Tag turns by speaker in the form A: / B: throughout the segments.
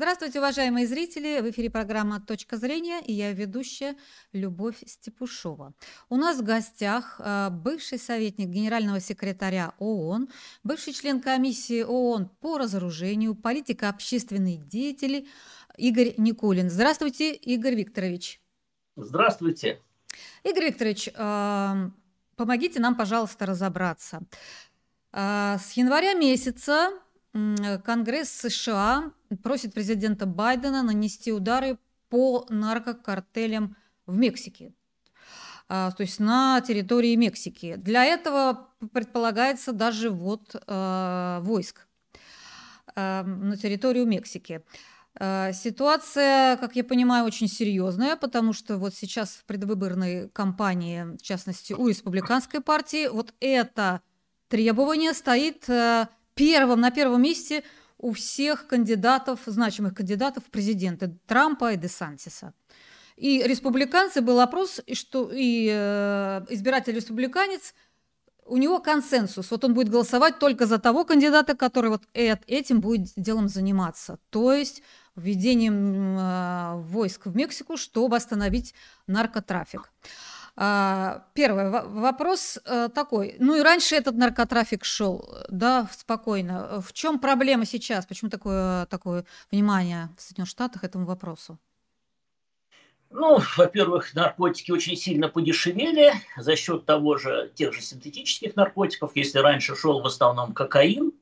A: Здравствуйте, уважаемые зрители! В эфире программа «Точка зрения» и я ведущая Любовь Степушова. У нас в гостях э, бывший советник генерального секретаря ООН, бывший член комиссии ООН по разоружению, политика общественных деятелей Игорь Никулин. Здравствуйте, Игорь Викторович!
B: Здравствуйте!
A: Игорь Викторович, э, помогите нам, пожалуйста, разобраться. Э, с января месяца Конгресс США просит президента Байдена нанести удары по наркокартелям в Мексике, а, то есть на территории Мексики. Для этого предполагается даже ввод э, войск э, на территорию Мексики. Ситуация, как я понимаю, очень серьезная, потому что вот сейчас в предвыборной кампании, в частности у республиканской партии, вот это требование стоит первым, на первом месте у всех кандидатов, значимых кандидатов в президенты Трампа и Десантиса. И республиканцы был опрос, и что и э, избиратель республиканец, у него консенсус. Вот он будет голосовать только за того кандидата, который вот этим будет делом заниматься. То есть введением э, войск в Мексику, чтобы остановить наркотрафик. А, первый вопрос э, такой. Ну и раньше этот наркотрафик шел, да, спокойно. В чем проблема сейчас? Почему такое, такое внимание в Соединенных Штатах этому вопросу?
B: Ну, во-первых, наркотики очень сильно подешевели за счет того же, тех же синтетических наркотиков. Если раньше шел в основном кокаин,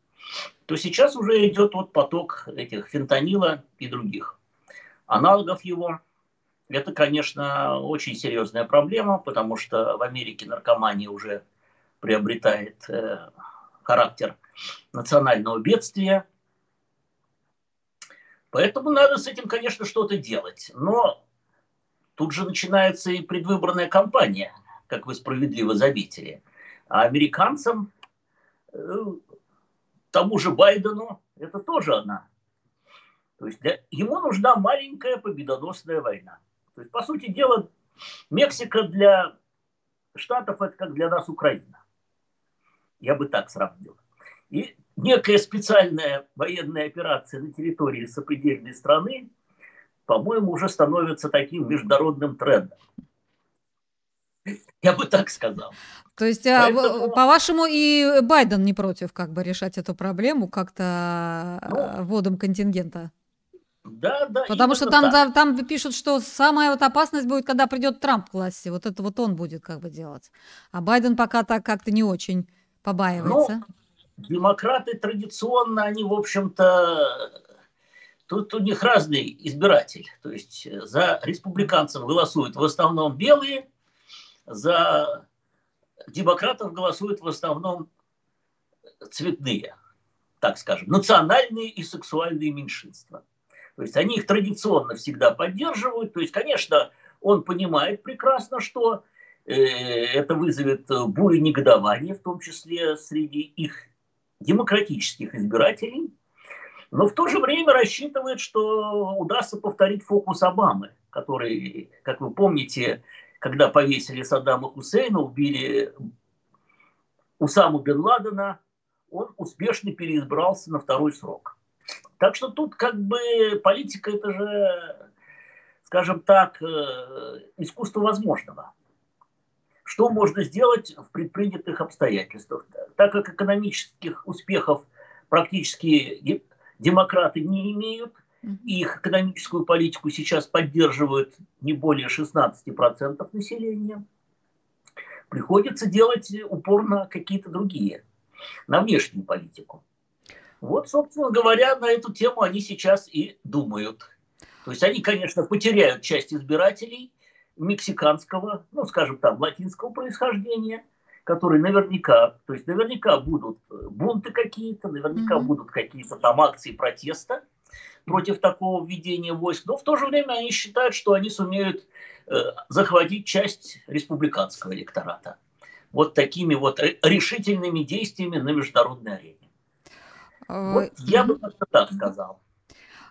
B: то сейчас уже идет вот поток этих фентанила и других аналогов его. Это, конечно, очень серьезная проблема, потому что в Америке наркомания уже приобретает э, характер национального бедствия. Поэтому надо с этим, конечно, что-то делать. Но тут же начинается и предвыборная кампания, как вы справедливо заметили. А американцам, э, тому же Байдену, это тоже она. То есть для, ему нужна маленькая победоносная война. То есть, по сути дела, Мексика для Штатов это как для нас Украина. Я бы так сравнил. И некая специальная военная операция на территории сопредельной страны, по-моему, уже становится таким международным трендом. Я бы так сказал.
A: То есть, а, Поэтому... по-вашему, и Байден не против как бы решать эту проблему как-то ну, вводом контингента?
B: Да, да.
A: Потому что там, там, там пишут, что самая вот опасность будет, когда придет Трамп к власти. Вот это вот он будет как бы делать. А Байден пока так как-то не очень побаивается.
B: Ну, демократы традиционно, они, в общем-то, тут у них разный избиратель. То есть за республиканцев голосуют в основном белые, за демократов голосуют в основном цветные, так скажем, национальные и сексуальные меньшинства. То есть они их традиционно всегда поддерживают. То есть, конечно, он понимает прекрасно, что э, это вызовет бурю негодования, в том числе среди их демократических избирателей. Но в то же время рассчитывает, что удастся повторить фокус Обамы, который, как вы помните, когда повесили Саддама Хусейна, убили Усаму бен Ладена, он успешно переизбрался на второй срок. Так что тут как бы политика это же, скажем так, э, искусство возможного. Что можно сделать в предпринятых обстоятельствах? Так как экономических успехов практически демократы не имеют, и их экономическую политику сейчас поддерживают не более 16% населения, приходится делать упор на какие-то другие, на внешнюю политику. Вот, собственно говоря, на эту тему они сейчас и думают. То есть они, конечно, потеряют часть избирателей мексиканского, ну, скажем так, латинского происхождения, которые наверняка, то есть наверняка будут бунты какие-то, наверняка mm-hmm. будут какие-то там акции протеста против такого введения войск, но в то же время они считают, что они сумеют э, захватить часть республиканского электората вот такими вот решительными действиями на международной арене. Вот я бы как-то так сказал.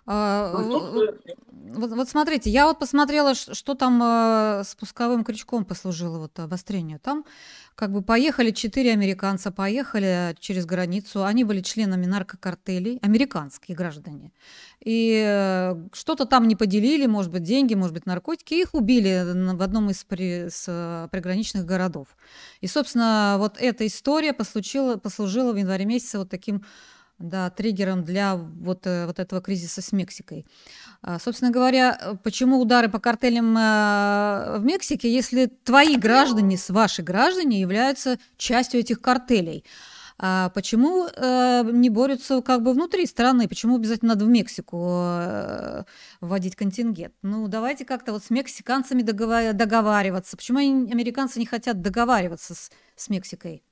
A: Ну, вот, вот смотрите, я вот посмотрела, что там э, спусковым крючком послужило вот обострению. Там как бы поехали четыре американца, поехали через границу. Они были членами наркокартелей, американские граждане. И э, что-то там не поделили, может быть, деньги, может быть, наркотики. Их убили в одном из при, с, э, приграничных городов. И, собственно, вот эта история послужила, послужила в январе месяце вот таким да, триггером для вот, э, вот этого кризиса с Мексикой. А, собственно говоря, э, почему удары по картелям э, в Мексике, если твои граждане, ваши граждане являются частью этих картелей? А почему не борются как бы внутри страны? Почему обязательно надо в Мексику вводить контингент? Ну, давайте как-то вот с мексиканцами договариваться. Почему американцы не хотят договариваться с, с Мексикой?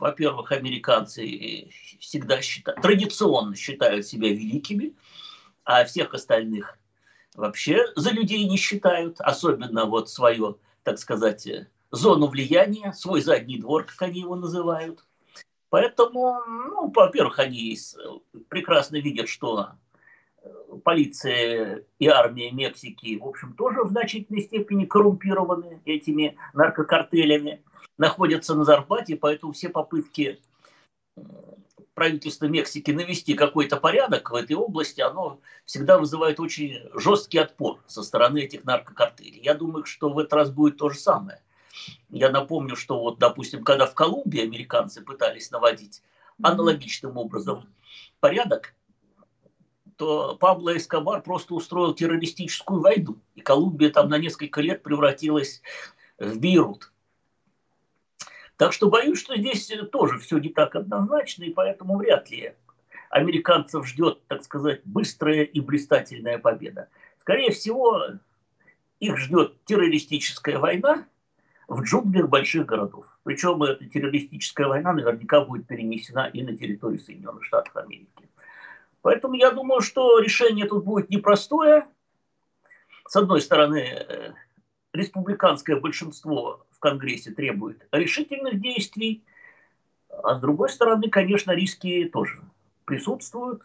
B: Во-первых, американцы всегда считают, традиционно считают себя великими, а всех остальных вообще за людей не считают, особенно вот свое, так сказать, зону влияния, свой задний двор, как они его называют. Поэтому, ну, во-первых, они прекрасно видят, что полиция и армия Мексики, в общем, тоже в значительной степени коррумпированы этими наркокартелями находятся на зарплате, поэтому все попытки э, правительства Мексики навести какой-то порядок в этой области, оно всегда вызывает очень жесткий отпор со стороны этих наркокартелей. Я думаю, что в этот раз будет то же самое. Я напомню, что вот, допустим, когда в Колумбии американцы пытались наводить аналогичным образом порядок, то Пабло Эскобар просто устроил террористическую войну. И Колумбия там на несколько лет превратилась в Бейрут. Так что боюсь, что здесь тоже все не так однозначно, и поэтому вряд ли американцев ждет, так сказать, быстрая и блистательная победа. Скорее всего, их ждет террористическая война в джунглях больших городов. Причем эта террористическая война наверняка будет перенесена и на территорию Соединенных Штатов Америки. Поэтому я думаю, что решение тут будет непростое. С одной стороны, э, республиканское большинство в Конгрессе требует решительных действий, а с другой стороны, конечно, риски тоже присутствуют.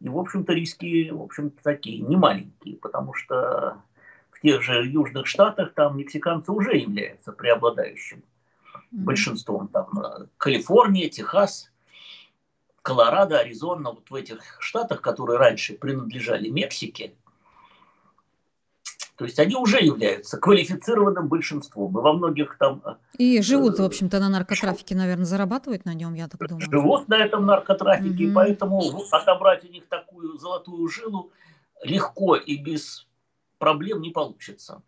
B: И, в общем-то, риски, в общем-то, такие, не маленькие, потому что в тех же Южных Штатах там мексиканцы уже являются преобладающим большинством. Там э, Калифорния, Техас, Колорадо, Аризона, вот в этих штатах, которые раньше принадлежали Мексике, то есть они уже являются квалифицированным большинством. И во многих там...
A: Э, и живут, в общем-то, на наркотрафике, наверное, зарабатывают на нем, я так думаю.
B: Живут на этом наркотрафике, mm-hmm. и поэтому отобрать у них такую золотую жилу легко и без проблем не получится.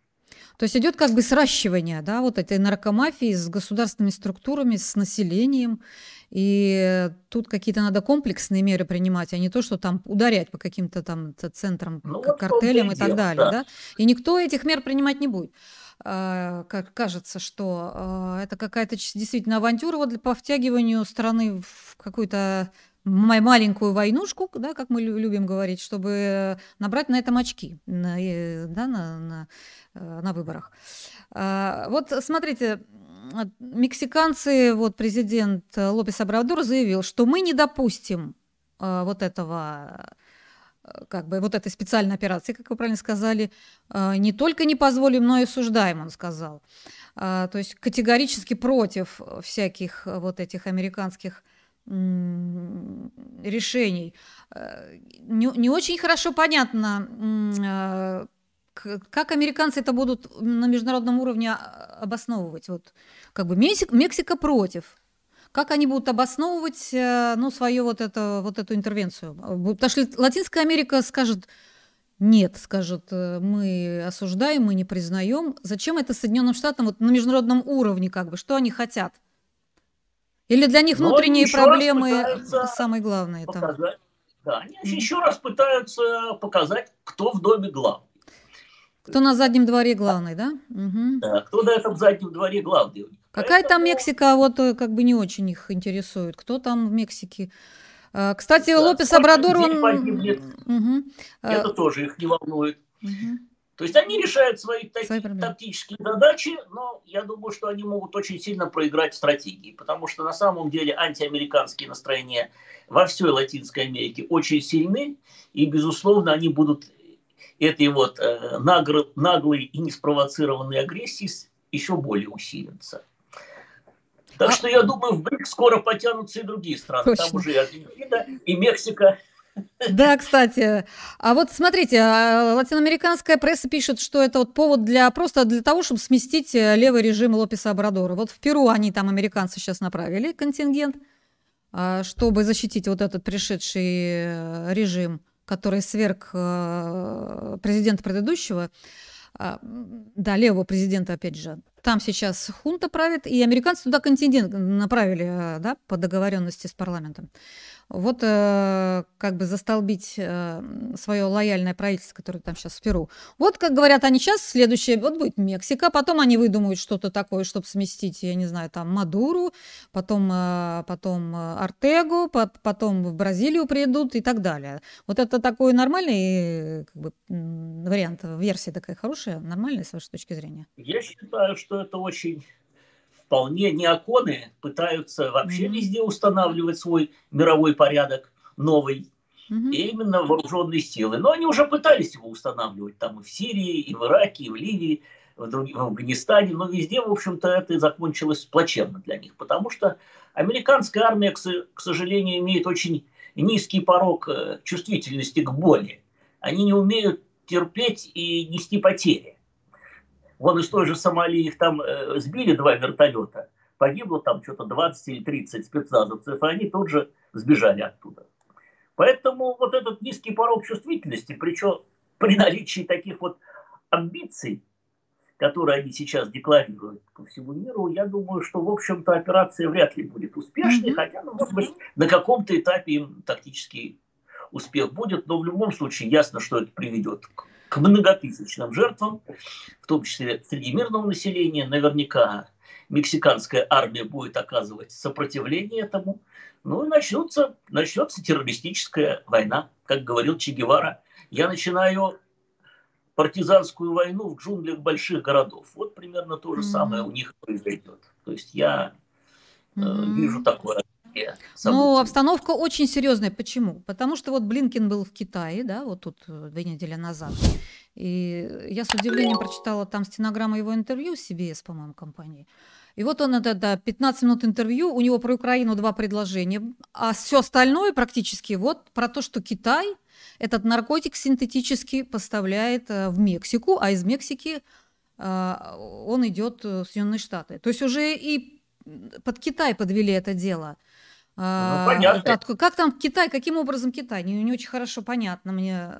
A: То есть идет как бы сращивание, да, вот этой наркомафии с государственными структурами, с населением. И тут какие-то надо комплексные меры принимать, а не то, что там ударять по каким-то там центрам, ну, картелям и, так далее. Да. Да? И никто этих мер принимать не будет. А, как кажется, что а, это какая-то действительно авантюра вот по втягиванию страны в какую-то маленькую войнушку, да, как мы любим говорить, чтобы набрать на этом очки на, да, на, на, э, на выборах. А, вот смотрите, мексиканцы, вот президент Лопес Абрадор заявил, что мы не допустим а, вот этого как бы вот этой специальной операции, как вы правильно сказали, а, не только не позволим, но и осуждаем, он сказал. То есть категорически против всяких вот этих американских решений. Э, не, не очень хорошо понятно, э, как американцы это будут на международном уровне обосновывать. Вот, как бы Мексика, Мексика против. Как они будут обосновывать э, ну, свою вот, это, вот эту интервенцию? Потому что Латинская Америка скажет, нет, скажет, мы осуждаем, мы не признаем. Зачем это Соединенным Штатам вот на международном уровне, как бы, что они хотят? Или для них внутренние проблемы самые главные?
B: Показать, там? Да, они еще раз пытаются показать, кто в доме главный.
A: Кто на заднем дворе главный, да? Угу.
B: Да, кто на этом заднем дворе главный.
A: Какая Поэтому... там Мексика, вот э, как бы не очень их интересует. Кто там в Мексике? А, кстати, да, Лопес Обрадор, он...
B: Угу. Это тоже их не волнует. Угу. То есть они решают свои, свои тактические задачи, но я думаю, что они могут очень сильно проиграть в стратегии, потому что на самом деле антиамериканские настроения во всей Латинской Америке очень сильны, и, безусловно, они будут этой вот э, наглой и неспровоцированной агрессии еще более усилиться. Так а... что я думаю, в БРИК скоро потянутся и другие страны. Точно. Там уже и Аргентина, и Мексика.
A: Да, кстати. А вот смотрите, а, латиноамериканская пресса пишет, что это вот повод для просто для того, чтобы сместить э, левый режим Лопеса Обрадора. Вот в Перу они там, американцы, сейчас направили контингент, а, чтобы защитить вот этот пришедший э, режим, который сверг э, президента предыдущего. А, да, левого президента, опять же. Там сейчас хунта правит, и американцы туда контингент направили да, по договоренности с парламентом вот э, как бы застолбить э, свое лояльное правительство, которое там сейчас в Перу. Вот, как говорят они сейчас, следующее, вот будет Мексика, потом они выдумают что-то такое, чтобы сместить, я не знаю, там Мадуру, потом, э, потом э, Артегу, по потом в Бразилию придут и так далее. Вот это такой нормальный как бы, вариант, версия такая хорошая, нормальная с вашей точки зрения?
B: Я считаю, что это очень вполне неоконы пытаются вообще mm-hmm. везде устанавливать свой мировой порядок новый. Mm-hmm. И именно вооруженные силы. Но они уже пытались его устанавливать там и в Сирии, и в Ираке, и в Ливии, в, друг... в Афганистане. Но везде, в общем-то, это закончилось плачевно для них. Потому что американская армия, к, сожалению, имеет очень низкий порог э, чувствительности к боли. Они не умеют терпеть и нести потери. Вон из той же Сомали их там э, сбили два вертолета. Погибло там что-то 20 или 30 спецназовцев, и они тут же сбежали оттуда. Поэтому вот этот низкий порог чувствительности, причем при наличии таких вот амбиций, которые они сейчас декларируют по всему миру, я думаю, что, в общем-то, операция вряд ли будет успешной, mm-hmm. хотя, ну, может быть, на каком-то этапе им тактический успех будет, но в любом случае ясно, что это приведет к к многотысячным жертвам, в том числе среди мирного населения. Наверняка мексиканская армия будет оказывать сопротивление этому. Ну и начнется, начнется террористическая война, как говорил Че Гевара. Я начинаю партизанскую войну в джунглях больших городов. Вот примерно то же mm-hmm. самое у них произойдет. То есть я mm-hmm. вижу такое
A: ну, обстановка очень серьезная. Почему? Потому что вот Блинкин был в Китае, да, вот тут э, две недели назад. И я с удивлением прочитала там стенограмму его интервью с CBS, по-моему, компании. И вот он, это, да, 15 минут интервью, у него про Украину два предложения, а все остальное практически вот про то, что Китай этот наркотик синтетически поставляет э, в Мексику, а из Мексики э, он идет в Соединенные Штаты. То есть уже и под Китай подвели это дело. Ну, а, понятно. Как, как там Китай, каким образом Китай? Не, не очень хорошо понятно мне.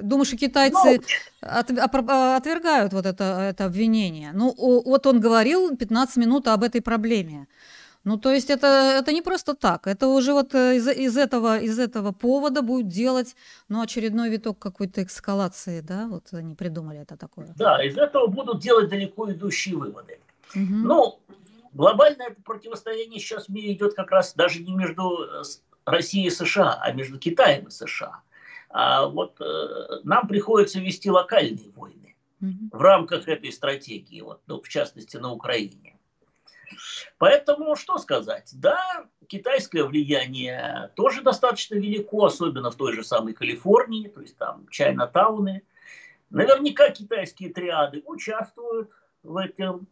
A: Думаешь, что китайцы ну, от, отвергают вот это, это обвинение? Ну, вот он говорил 15 минут об этой проблеме. Ну, то есть это, это не просто так. Это уже вот э, из, из, этого, из этого повода будет делать ну, очередной виток какой-то эскалации, да? Вот они придумали это такое.
B: Да, из этого будут делать далеко идущие выводы. Угу. Ну, глобальное противостояние сейчас в мире идет как раз даже не между э, Россией и США, а между Китаем и США. А вот э, нам приходится вести локальные войны mm-hmm. в рамках этой стратегии, вот, ну, в частности на Украине. Поэтому что сказать? Да, китайское влияние тоже достаточно велико, особенно в той же самой Калифорнии, то есть там Чайна-тауны. Наверняка китайские триады участвуют в этом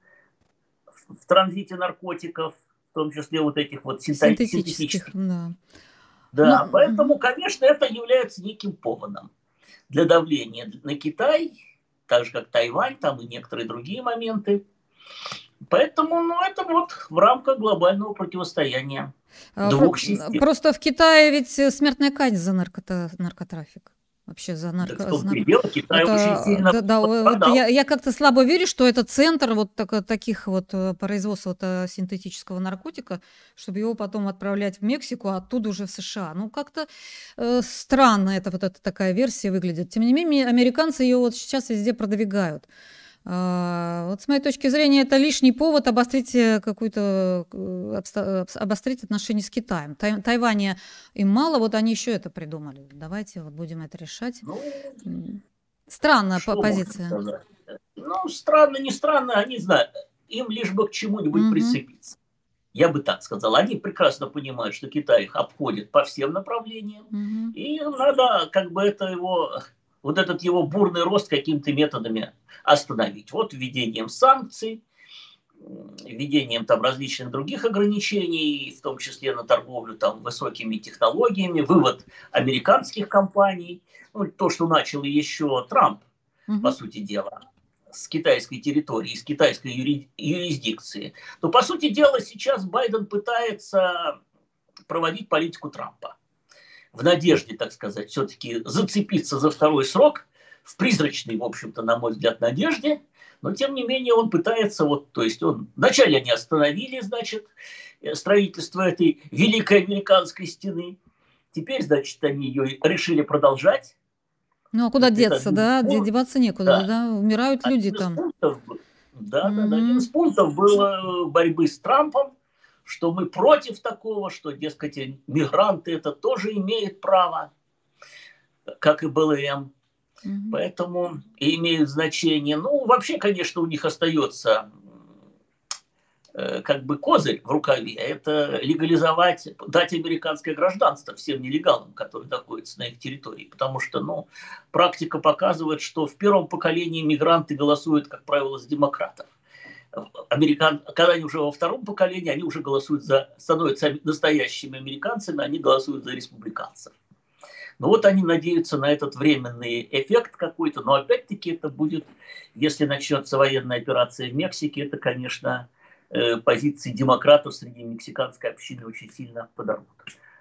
B: в транзите наркотиков, в том числе вот этих вот синтетических. синтетических. Да, да ну, поэтому, конечно, это является неким поводом для давления на Китай, так же как Тайвань, там и некоторые другие моменты. Поэтому, ну, это вот в рамках глобального противостояния а, двух систем.
A: Просто в Китае ведь смертная казнь за наркотрафик вообще за нарко... Да, за нарко... Китай это... очень сильно да, да, вот я, я как-то слабо верю, что это центр вот так, таких вот э, производства вот, э, синтетического наркотика, чтобы его потом отправлять в Мексику, а оттуда уже в США. Ну, как-то э, странно это вот эта такая версия выглядит. Тем не менее, американцы ее вот сейчас везде продвигают. А, вот с моей точки зрения, это лишний повод обострить э, какую-то э, обострить отношения с Китаем. Тай, Тайваня им мало, вот они еще это придумали. Давайте вот будем это решать. Ну, Странная что позиция.
B: Ну, странно, не странно, они знают. Им лишь бы к чему-нибудь угу. прицепиться. Я бы так сказал. Они прекрасно понимают, что Китай их обходит по всем направлениям. Угу. И надо как бы это его, вот этот его бурный рост какими-то методами остановить. Вот введением санкций, введением там различных других ограничений, в том числе на торговлю там высокими технологиями, вывод американских компаний, ну, то, что начал еще Трамп, угу. по сути дела, с китайской территории, с китайской юри, юрисдикции, то, по сути дела, сейчас Байден пытается проводить политику Трампа в надежде, так сказать, все-таки зацепиться за второй срок, в призрачной, в общем-то, на мой взгляд, надежде – но, тем не менее, он пытается, вот, то есть он, вначале они остановили, значит, э, строительство этой великой американской стены. Теперь, значит, они ее решили продолжать.
A: Ну, а куда Это деться, да? Пункт. Деваться некуда, да? да? Умирают один люди там.
B: Пунктов, да, mm-hmm. да, один из пунктов было борьбы с Трампом, что мы против такого, что, дескать, мигранты это тоже имеют право, как и БЛМ. Угу. Поэтому имеют значение. Ну, вообще, конечно, у них остается э, как бы козырь в рукаве, это легализовать, дать американское гражданство всем нелегалам, которые находятся на их территории. Потому что ну, практика показывает, что в первом поколении мигранты голосуют, как правило, за демократов. Американ... Когда они уже во втором поколении, они уже голосуют за, становятся настоящими американцами, они голосуют за республиканцев. Но вот они надеются на этот временный эффект какой-то, но опять-таки это будет, если начнется военная операция в Мексике, это, конечно, э, позиции демократов среди мексиканской общины очень сильно подорвут.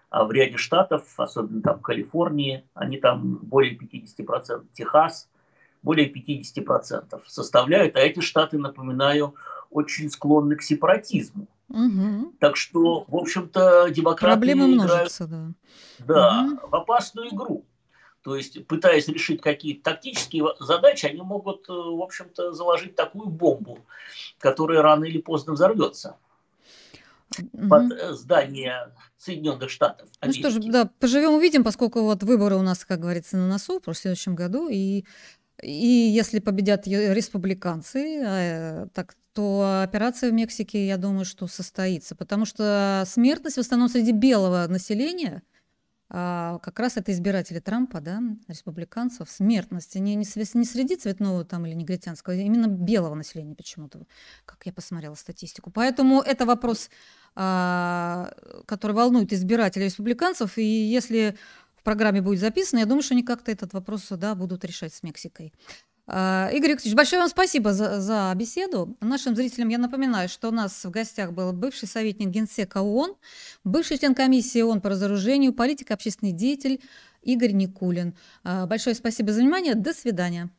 B: А в ряде штатов, особенно там в Калифорнии, они там более 50%, Техас, более 50% составляют, а эти штаты, напоминаю, очень склонны к сепаратизму. Угу. Так что, в общем-то, демократы
A: Проблемы множатся, да.
B: Да, угу. в опасную игру. То есть, пытаясь решить какие-то тактические задачи, они могут, э, в общем-то, заложить такую бомбу, которая рано или поздно взорвется под э, здание Соединенных Штатов.
A: Америки. Ну что ж, да, поживем увидим, поскольку вот выборы у нас, как говорится, на носу в следующем году, и и если победят республиканцы, э, так, то операция в Мексике, я думаю, что состоится. Потому что смертность в основном среди белого населения, а как раз это избиратели Трампа, да, республиканцев, смертность не, не, не среди цветного там или негритянского, а именно белого населения почему-то, как я посмотрела статистику. Поэтому это вопрос, а, который волнует избирателей республиканцев, и если программе будет записано. Я думаю, что они как-то этот вопрос да, будут решать с Мексикой. А, Игорь Викторович, большое вам спасибо за, за беседу. Нашим зрителям я напоминаю, что у нас в гостях был бывший советник Генсека ООН, бывший член комиссии ООН по разоружению, политик, общественный деятель Игорь Никулин. А, большое спасибо за внимание. До свидания.